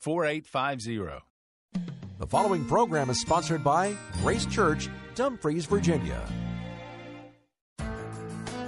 4850. The following program is sponsored by Grace Church, Dumfries, Virginia.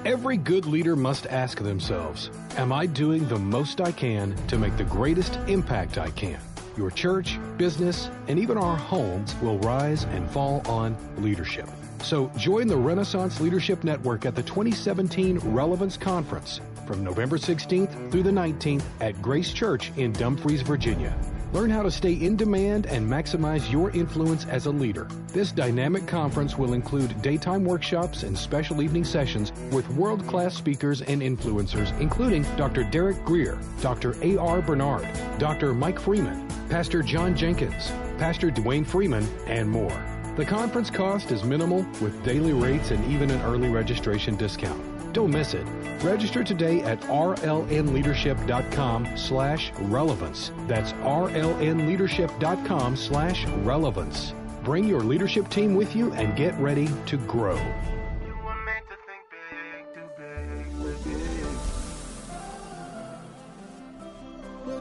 Every good leader must ask themselves Am I doing the most I can to make the greatest impact I can? Your church, business, and even our homes will rise and fall on leadership. So join the Renaissance Leadership Network at the 2017 Relevance Conference from November 16th through the 19th at Grace Church in Dumfries, Virginia. Learn how to stay in demand and maximize your influence as a leader. This dynamic conference will include daytime workshops and special evening sessions with world class speakers and influencers, including Dr. Derek Grier, Dr. A.R. Bernard, Dr. Mike Freeman, Pastor John Jenkins, Pastor Dwayne Freeman, and more. The conference cost is minimal with daily rates and even an early registration discount. Don't miss it. Register today at rlnleadership.com slash relevance. That's rlnleadership.com slash relevance. Bring your leadership team with you and get ready to grow.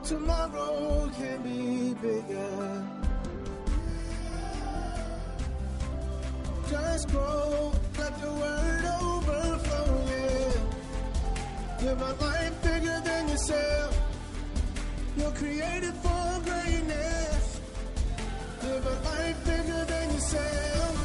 Tomorrow can be bigger. Just grow, let the word overflow. Live a life bigger than yourself. You're created for greatness. Live a life bigger than yourself.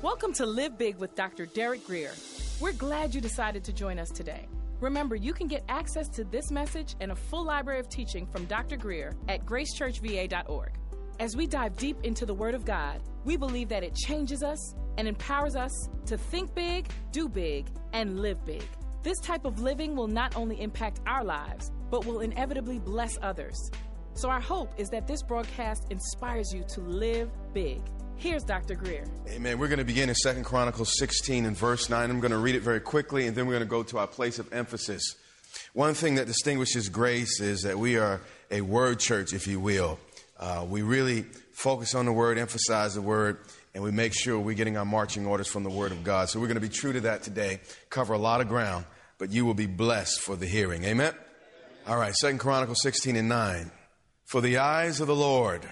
Welcome to Live Big with Dr. Derek Grier. We're glad you decided to join us today. Remember, you can get access to this message and a full library of teaching from Dr. Grier at gracechurchva.org. As we dive deep into the Word of God, we believe that it changes us and empowers us to think big, do big, and live big. This type of living will not only impact our lives, but will inevitably bless others. So, our hope is that this broadcast inspires you to live big. Here's Dr. Grier. Amen. We're going to begin in Second Chronicles 16 and verse 9. I'm going to read it very quickly, and then we're going to go to our place of emphasis. One thing that distinguishes grace is that we are a word church, if you will. Uh, we really focus on the word, emphasize the word, and we make sure we're getting our marching orders from the word of God. So we're going to be true to that today, cover a lot of ground, but you will be blessed for the hearing. Amen? All right, Second Chronicles 16 and 9. For the eyes of the Lord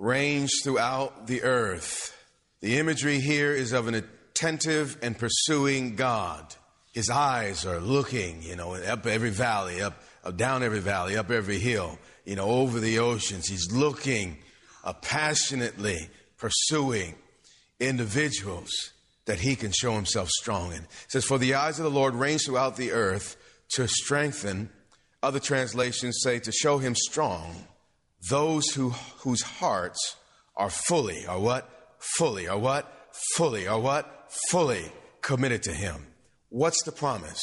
range throughout the earth. The imagery here is of an attentive and pursuing God. His eyes are looking, you know, up every valley, up, up down every valley, up every hill, you know, over the oceans. He's looking uh, passionately, pursuing individuals that he can show himself strong in. It says, For the eyes of the Lord range throughout the earth to strengthen. Other translations say to show him strong those who, whose hearts are fully, are what? Fully, are what? Fully, are what? Fully committed to Him. What's the promise?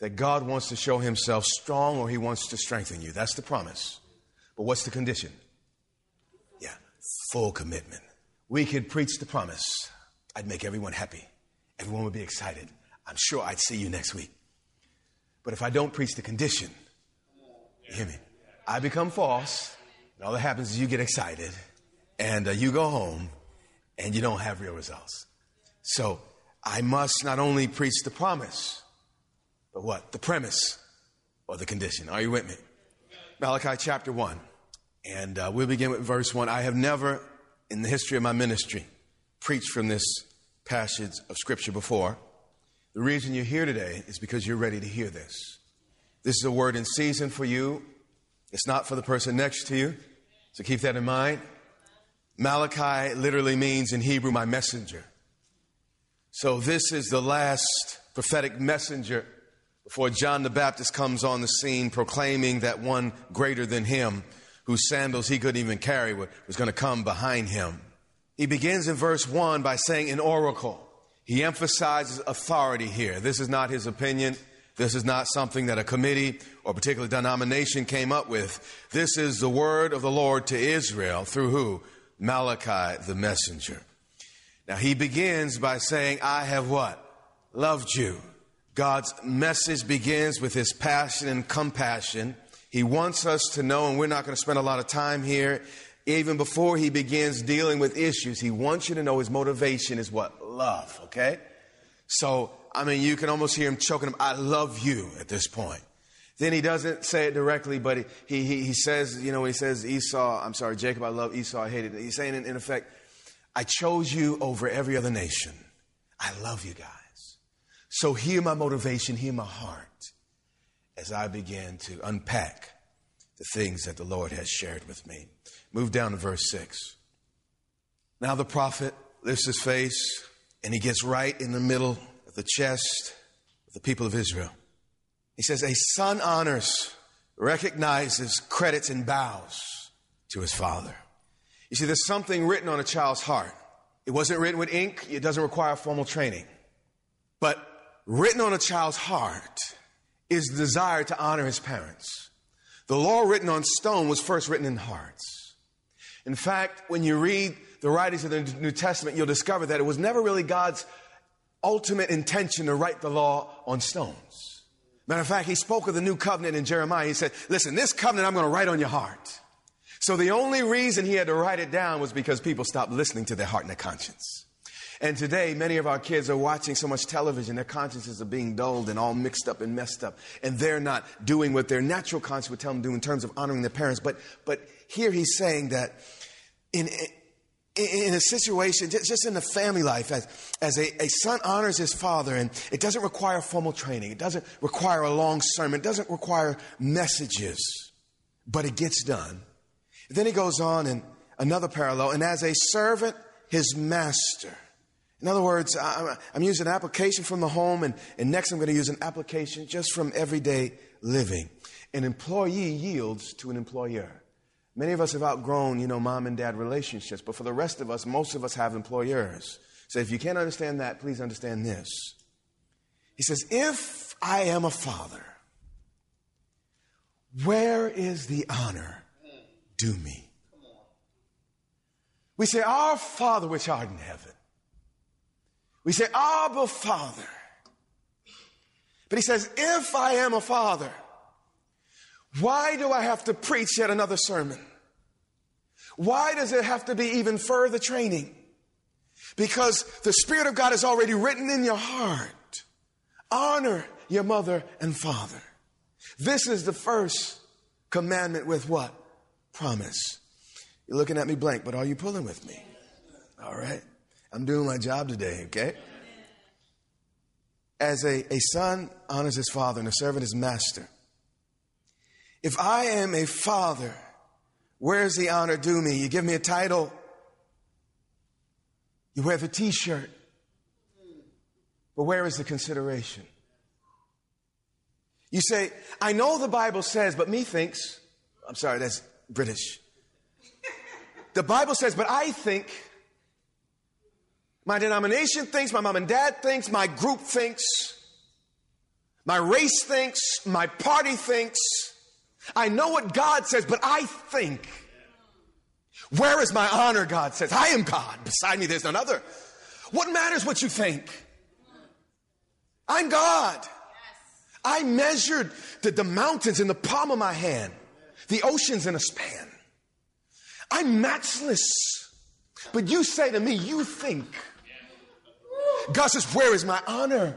That God wants to show Himself strong or He wants to strengthen you. That's the promise. But what's the condition? Yeah, full commitment. We could preach the promise. I'd make everyone happy. Everyone would be excited. I'm sure I'd see you next week. But if I don't preach the condition, you hear me? I become false and all that happens is you get excited and uh, you go home and you don't have real results. So I must not only preach the promise, but what? The premise or the condition. Are you with me? Malachi chapter 1. And uh, we'll begin with verse 1. I have never, in the history of my ministry, preached from this passage of scripture before. The reason you're here today is because you're ready to hear this. This is a word in season for you. It's not for the person next to you. So keep that in mind. Malachi literally means in Hebrew, my messenger. So this is the last prophetic messenger before John the Baptist comes on the scene proclaiming that one greater than him, whose sandals he couldn't even carry, was going to come behind him. He begins in verse 1 by saying an oracle. He emphasizes authority here. This is not his opinion. This is not something that a committee or particular denomination came up with. This is the word of the Lord to Israel through who? Malachi the messenger. Now he begins by saying, I have what? Loved you. God's message begins with his passion and compassion. He wants us to know, and we're not going to spend a lot of time here, even before he begins dealing with issues, he wants you to know his motivation is what? Love, okay? So, I mean, you can almost hear him choking him, I love you at this point. Then he doesn't say it directly, but he, he, he says, you know, he says, Esau, I'm sorry, Jacob, I love Esau, I hated it. He's saying, in, in effect, I chose you over every other nation. I love you guys. So hear my motivation, hear my heart as I begin to unpack the things that the Lord has shared with me. Move down to verse 6. Now the prophet lifts his face and he gets right in the middle of the chest of the people of Israel. He says, A son honors, recognizes, credits, and bows to his father. You see, there's something written on a child's heart. It wasn't written with ink, it doesn't require formal training. But written on a child's heart is the desire to honor his parents. The law written on stone was first written in hearts. In fact, when you read the writings of the New Testament, you'll discover that it was never really God's ultimate intention to write the law on stones. Matter of fact, he spoke of the new covenant in Jeremiah. He said, Listen, this covenant I'm going to write on your heart. So the only reason he had to write it down was because people stopped listening to their heart and their conscience. And today, many of our kids are watching so much television, their consciences are being dulled and all mixed up and messed up. And they're not doing what their natural conscience would tell them to do in terms of honoring their parents. But, but here he's saying that in, in a situation, just in the family life, as, as a, a, son honors his father, and it doesn't require formal training, it doesn't require a long sermon, it doesn't require messages, but it gets done. Then he goes on in another parallel, and as a servant, his master. In other words, I'm using an application from the home, and, and next I'm going to use an application just from everyday living. An employee yields to an employer. Many of us have outgrown, you know, mom and dad relationships, but for the rest of us, most of us have employers. So if you can't understand that, please understand this. He says, If I am a father, where is the honor do me. We say, Our Father which art in heaven. We say, Abba Father. But he says, If I am a father, why do I have to preach yet another sermon? Why does it have to be even further training? Because the Spirit of God is already written in your heart. Honor your mother and father. This is the first commandment with what? Promise. You're looking at me blank, but are you pulling with me? All right. I'm doing my job today, okay? As a, a son honors his father and a servant his master. If I am a father, where's the honor due me? You give me a title, you wear the t shirt, but where is the consideration? You say, I know the Bible says, but me thinks, I'm sorry, that's British. The Bible says, but I think, my denomination thinks, my mom and dad thinks, my group thinks, my race thinks, my party thinks. I know what God says, but I think. Where is my honor? God says, I am God. Beside me, there's none other. What matters what you think? I'm God. I measured the, the mountains in the palm of my hand the oceans in a span. I'm matchless. But you say to me, you think. God says, Where is my honor?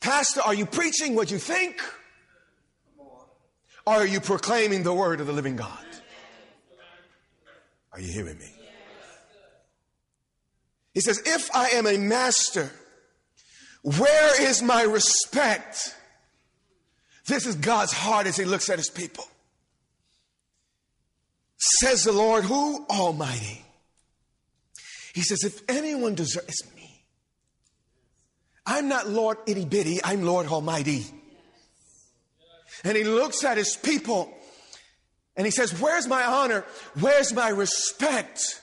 Pastor, are you preaching what you think? Are you proclaiming the word of the living God? Are you hearing me? He says, If I am a master, where is my respect? This is God's heart as He looks at His people. Says the Lord, who Almighty. He says, if anyone deserves, it's me. I'm not Lord itty bitty, I'm Lord Almighty. And He looks at His people and He says, Where's my honor? Where's my respect?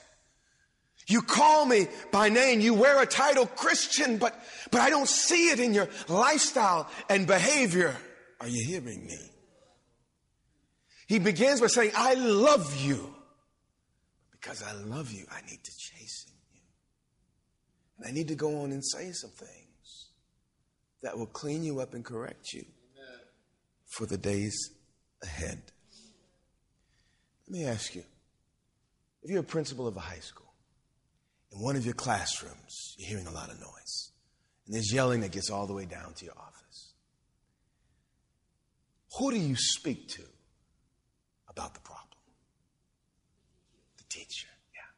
You call me by name. You wear a title Christian, but, but I don't see it in your lifestyle and behavior. Are you hearing me? He begins by saying, I love you. Because I love you, I need to chasten you. And I need to go on and say some things that will clean you up and correct you for the days ahead. Let me ask you if you're a principal of a high school, in one of your classrooms, you're hearing a lot of noise, and there's yelling that gets all the way down to your office. Who do you speak to about the problem? The teacher, yeah.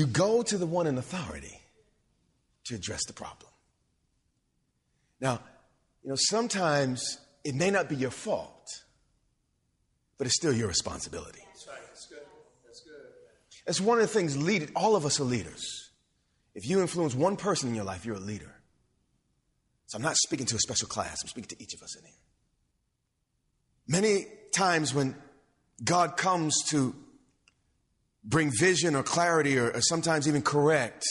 You go to the one in authority to address the problem. Now, you know, sometimes it may not be your fault, but it's still your responsibility. That's right. That's good. That's good. That's one of the things lead, all of us are leaders. If you influence one person in your life, you're a leader. So I'm not speaking to a special class, I'm speaking to each of us in here. Many times when God comes to bring vision or clarity or, or sometimes even correct,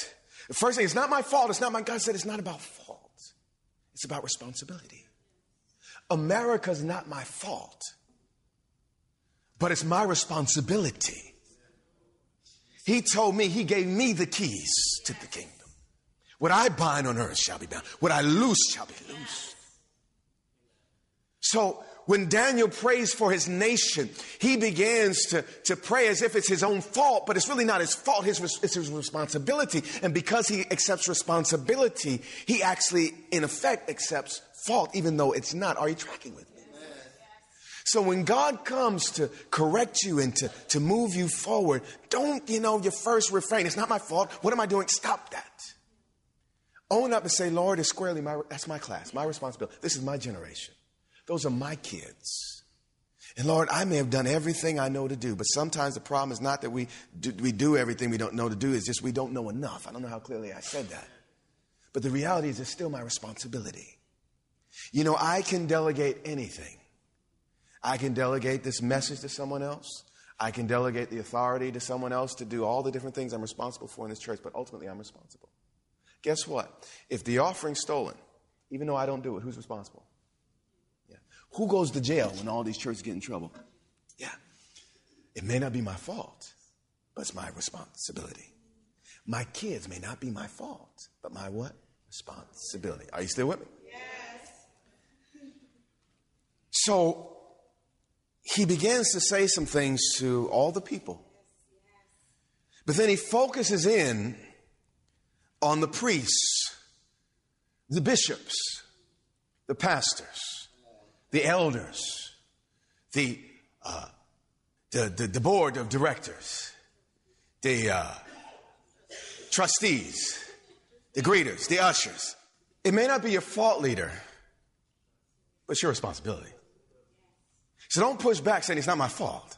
the first thing, it's not my fault, it's not my, God said it's not about fault, it's about responsibility. America's not my fault, but it's my responsibility. He told me, He gave me the keys to the kingdom. What I bind on earth shall be bound, what I loose shall be loosed. So, when Daniel prays for his nation, he begins to, to pray as if it's his own fault, but it's really not his fault. His, it's his responsibility. And because he accepts responsibility, he actually, in effect, accepts fault, even though it's not. Are you tracking with me? So when God comes to correct you and to, to move you forward, don't, you know, your first refrain, it's not my fault. What am I doing? Stop that. Own up and say, Lord, it's squarely my, that's my class, my responsibility. This is my generation. Those are my kids. And Lord, I may have done everything I know to do, but sometimes the problem is not that we do, we do everything we don't know to do, it's just we don't know enough. I don't know how clearly I said that. But the reality is it's still my responsibility. You know, I can delegate anything. I can delegate this message to someone else. I can delegate the authority to someone else to do all the different things I'm responsible for in this church, but ultimately I'm responsible. Guess what? If the offering's stolen, even though I don't do it, who's responsible? Yeah. Who goes to jail when all these churches get in trouble? Yeah. It may not be my fault, but it's my responsibility. My kids may not be my fault, but my what? Responsibility. Are you still with me? Yes. So he begins to say some things to all the people. But then he focuses in on the priests, the bishops, the pastors, the elders, the, uh, the, the, the, board of directors, the uh, trustees, the greeters, the ushers. It may not be your fault, leader, but it's your responsibility. So don't push back saying it's not my fault,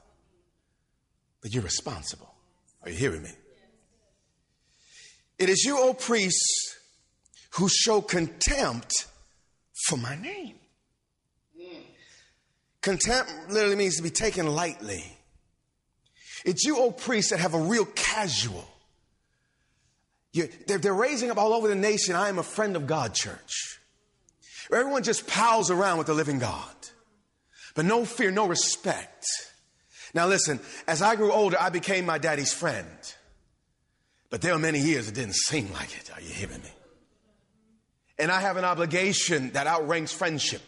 but you're responsible. Are you hearing me? It is you, O priests, who show contempt for my name. Contempt literally means to be taken lightly. It's you, O priests, that have a real casual. They're, they're raising up all over the nation, I am a friend of God church. Everyone just pals around with the living God but no fear, no respect. Now listen, as I grew older, I became my daddy's friend. But there were many years it didn't seem like it. Are you hearing me? And I have an obligation that outranks friendship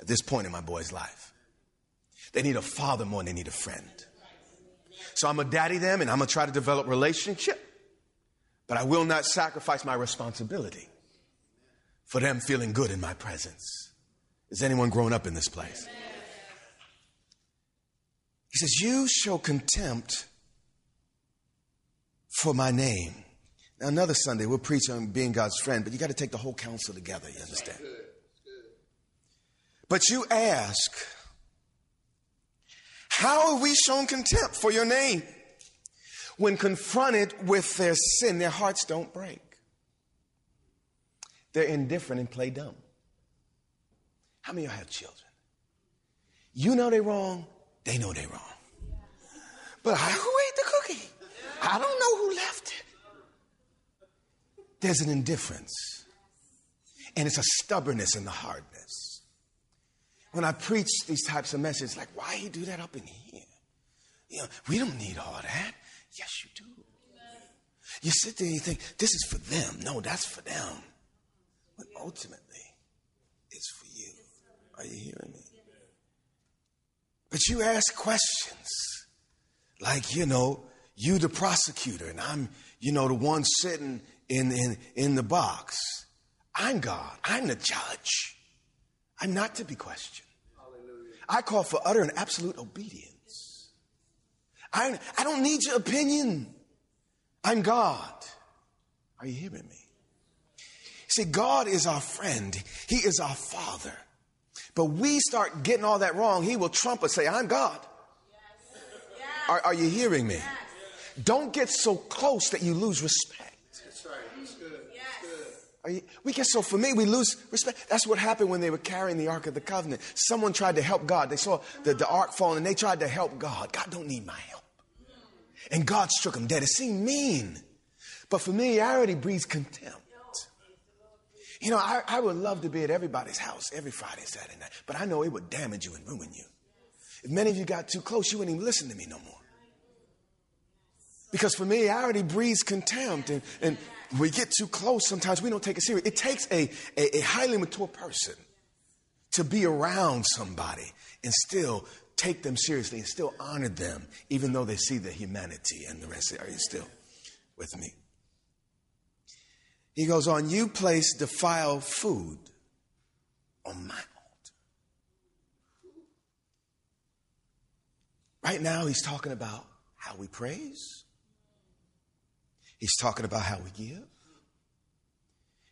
at this point in my boy's life. They need a father more than they need a friend. So I'm a daddy them and I'm going to try to develop relationship, but I will not sacrifice my responsibility for them feeling good in my presence. Is anyone grown up in this place? He says, You show contempt for my name. Now, another Sunday, we'll preach on being God's friend, but you got to take the whole counsel together, you understand? But you ask, How have we shown contempt for your name? When confronted with their sin, their hearts don't break. They're indifferent and play dumb. How many of y'all have children? You know they're wrong, they know they're wrong. But I, who ate the cookie? I don't know who left it. There's an indifference, and it's a stubbornness in the hardness. When I preach these types of messages, like, why you do that up in here? You know, we don't need all that. Yes, you do. You sit there and you think, this is for them. No, that's for them. But ultimately, it's for you. Are you hearing me? But you ask questions like, you know, you the prosecutor and I'm, you know, the one sitting in, in, in the box. I'm God. I'm the judge. I'm not to be questioned. I call for utter and absolute obedience. I, I don't need your opinion. I'm God. Are you hearing me? See, God is our friend. He is our father. But we start getting all that wrong, he will trump us, and say, I'm God. Yes. Yes. Are, are, you hearing me? Yes. Don't get so close that you lose respect. That's right. That's good. That's good. You, we get so familiar, we lose respect. That's what happened when they were carrying the Ark of the Covenant. Someone tried to help God. They saw the, the Ark falling and they tried to help God. God don't need my help. And God struck them dead. It seemed mean. But familiarity breeds contempt. You know, I, I would love to be at everybody's house every Friday, Saturday night, but I know it would damage you and ruin you. If many of you got too close, you wouldn't even listen to me no more. Because familiarity breeds contempt, and, and we get too close, sometimes we don't take it serious. It takes a, a, a highly mature person to be around somebody and still take them seriously and still honor them, even though they see the humanity and the rest. Are you still with me? He goes on, You place defiled food on my altar. Right now, he's talking about how we praise, he's talking about how we give,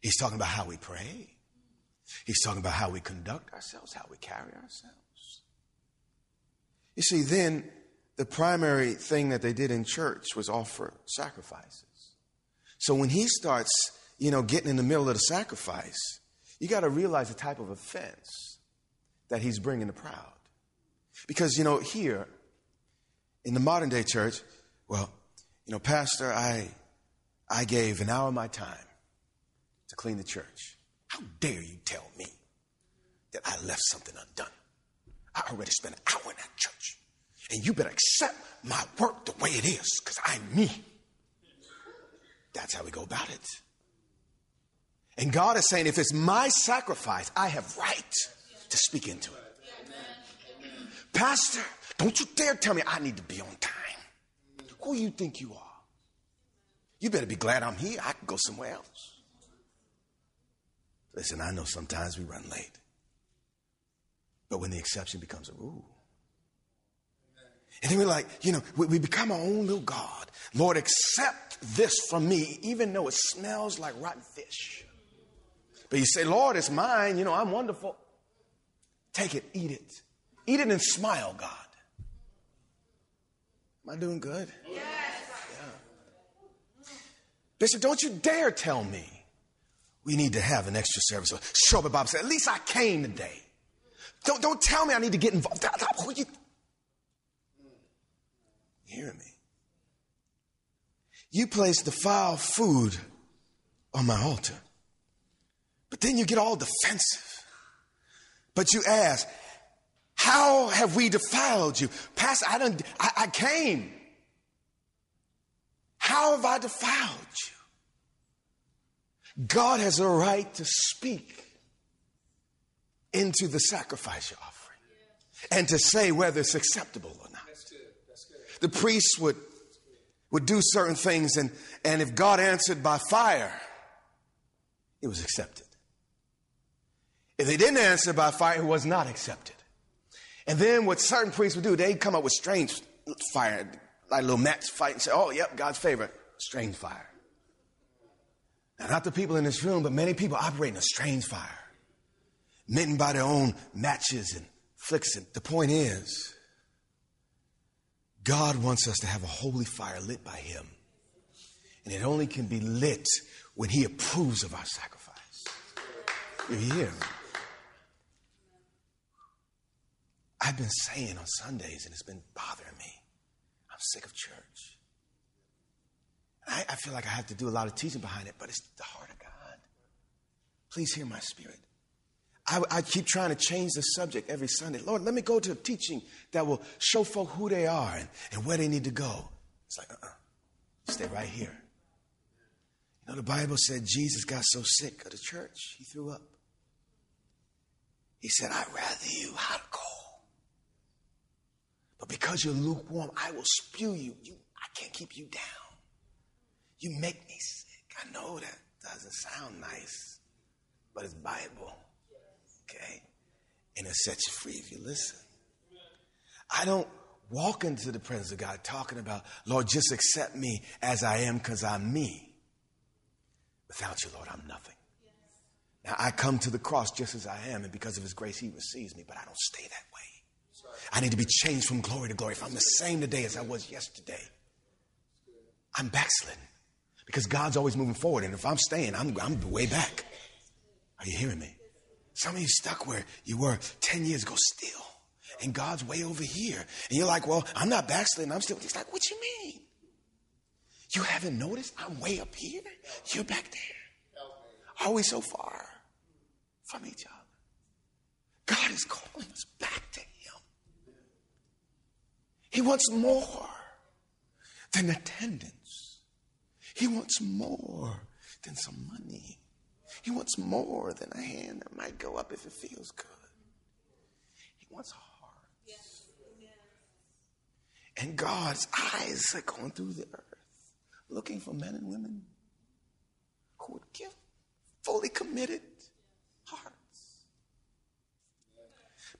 he's talking about how we pray, he's talking about how we conduct ourselves, how we carry ourselves. You see, then the primary thing that they did in church was offer sacrifices. So when he starts you know, getting in the middle of the sacrifice, you got to realize the type of offense that he's bringing to crowd. Because, you know, here in the modern day church, well, you know, Pastor, I, I gave an hour of my time to clean the church. How dare you tell me that I left something undone? I already spent an hour in that church. And you better accept my work the way it is, because I'm me. That's how we go about it. And God is saying, if it's my sacrifice, I have right to speak into it. Pastor, don't you dare tell me I need to be on time. Who you think you are? You better be glad I'm here. I can go somewhere else. Listen, I know sometimes we run late. But when the exception becomes a rule, and then we're like, you know, we, we, become our own little God. Lord, accept this from me, even though it smells like rotten fish. But you say, Lord, it's mine. You know, I'm wonderful. Take it, eat it. Eat it and smile, God. Am I doing good? Yeah. Bishop, don't you dare tell me we need to have an extra service. Up at Bible said, at least I came today. Don't, don't tell me I need to get involved. Who you hearing me? You place defiled food on my altar. But then you get all defensive. But you ask, how have we defiled you? Pastor, I, don't, I, I came. How have I defiled you? God has a right to speak into the sacrifice you're offering and to say whether it's acceptable or not. That's good. That's good. The priests would, would do certain things, and, and if God answered by fire, it was accepted. If they didn't answer by fire, it was not accepted. And then what certain priests would do, they'd come up with strange fire, like little match fight and say, oh, yep, God's favorite, strange fire. Now, not the people in this room, but many people operating a strange fire, mitten by their own matches and flicks. And the point is, God wants us to have a holy fire lit by Him. And it only can be lit when He approves of our sacrifice. You hear me? I've been saying on Sundays, and it's been bothering me. Sick of church. I, I feel like I have to do a lot of teaching behind it, but it's the heart of God. Please hear my spirit. I, I, keep trying to change the subject every Sunday. Lord, let me go to a teaching that will show folk who they are and, and where they need to go. It's like, uh uh-uh. Stay right here. You know, the Bible said Jesus got so sick of the church, he threw up. He said, I'd rather you hot cold. But because you're lukewarm, I will spew you. you. I can't keep you down. You make me sick. I know that doesn't sound nice, but it's Bible. Okay? And it sets you free if you listen. I don't walk into the presence of God talking about, Lord, just accept me as I am because I'm me. Without you, Lord, I'm nothing. Now, I come to the cross just as I am, and because of His grace, He receives me, but I don't stay that way. I need to be changed from glory to glory. If I'm the same today as I was yesterday, I'm backsliding. Because God's always moving forward. And if I'm staying, I'm, I'm way back. Are you hearing me? Some of you stuck where you were 10 years ago still. And God's way over here. And you're like, well, I'm not backsliding. I'm still. He's like, what you mean? You haven't noticed? I'm way up here. You're back there. Are we so far from each other? God is calling us back to. He wants more than attendance. He wants more than some money. He wants more than a hand that might go up if it feels good. He wants a heart. Yes. And God's eyes are going through the earth looking for men and women who would give fully committed hearts.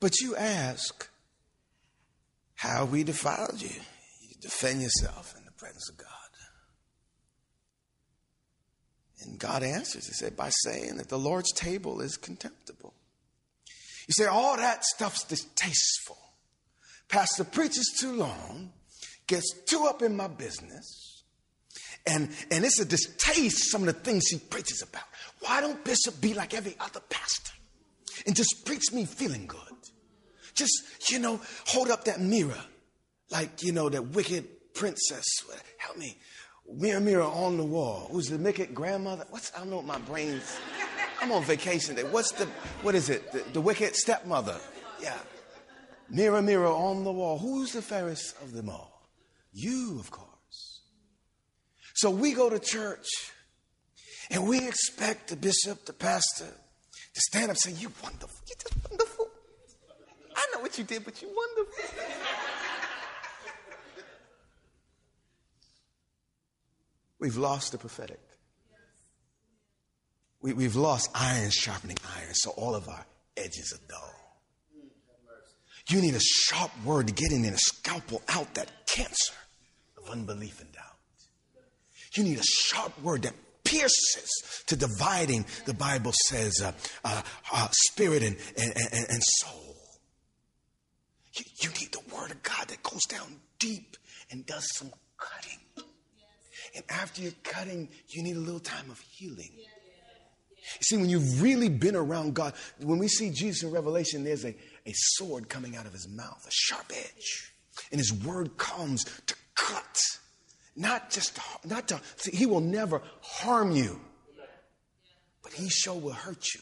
But you ask, how we defiled you? You defend yourself in the presence of God. And God answers. He said, by saying that the Lord's table is contemptible. You say, all that stuff's distasteful. Pastor preaches too long, gets too up in my business, and, and it's a distaste some of the things he preaches about. Why don't Bishop be like every other pastor and just preach me feeling good? Just, you know, hold up that mirror like, you know, that wicked princess. Help me mirror, mirror on the wall. Who's the wicked grandmother? What's I don't know my brain's. I'm on vacation day. What's the what is it? The, the wicked stepmother. Yeah. Mirror, mirror on the wall. Who's the fairest of them all? You, of course. So we go to church and we expect the bishop, the pastor, to stand up and say, You're wonderful. You're just wonderful. Know what you did, but you're wonderful. We've lost the prophetic. We, we've lost iron sharpening iron, so all of our edges are dull. You need a sharp word to get in there and scalpel out that cancer of unbelief and doubt. You need a sharp word that pierces to dividing, the Bible says, uh, uh, uh, spirit and, and, and, and soul. You, you need the word of God that goes down deep and does some cutting. And after you're cutting, you need a little time of healing. You see, when you've really been around God, when we see Jesus in Revelation, there's a, a sword coming out of his mouth, a sharp edge. And his word comes to cut, not just, not to, see, he will never harm you, but he sure will hurt you.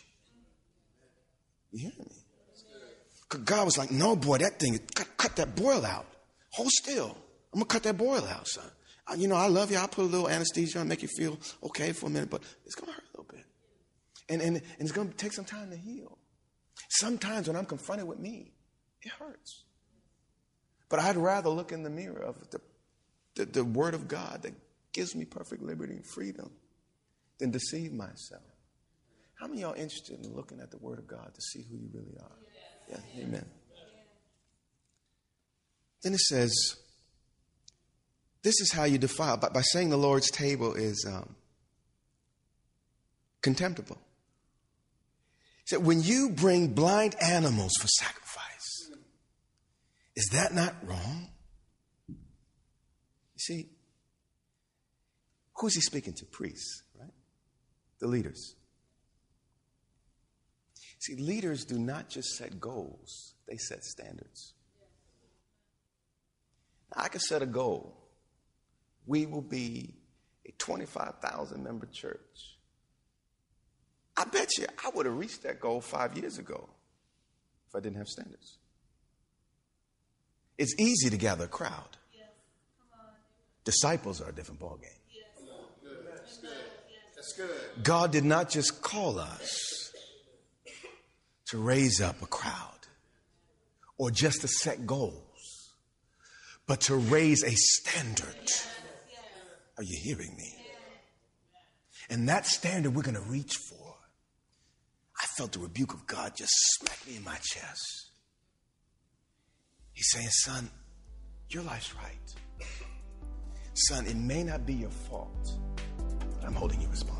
You hear me? God was like, no, boy, that thing, cut, cut that boil out. Hold still. I'm going to cut that boil out, son you know, I love you. I'll put a little anesthesia on, make you feel okay for a minute, but it's going to hurt a little bit. And, and, and it's going to take some time to heal. Sometimes when I'm confronted with me, it hurts. But I'd rather look in the mirror of the, the, the Word of God that gives me perfect liberty and freedom than deceive myself. How many of y'all interested in looking at the Word of God to see who you really are? Yeah, amen. Then it says, this is how you defile. By, by saying the Lord's table is um, contemptible. He said, when you bring blind animals for sacrifice, is that not wrong? You see, who's he speaking to? Priests, right? The leaders. See, leaders do not just set goals, they set standards. Now, I can set a goal we will be a 25,000 member church. I bet you I would have reached that goal five years ago if I didn't have standards. It's easy to gather a crowd. Disciples are a different ballgame. God did not just call us to raise up a crowd or just to set goals, but to raise a standard. Are you hearing me? And that standard we're going to reach for. I felt the rebuke of God just smack me in my chest. He's saying, Son, your life's right. Son, it may not be your fault, but I'm holding you responsible.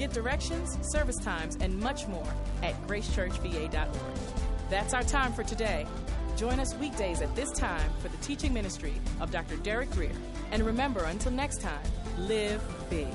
Get directions, service times, and much more at gracechurchva.org. That's our time for today. Join us weekdays at this time for the teaching ministry of Dr. Derek Grier. And remember, until next time, live big.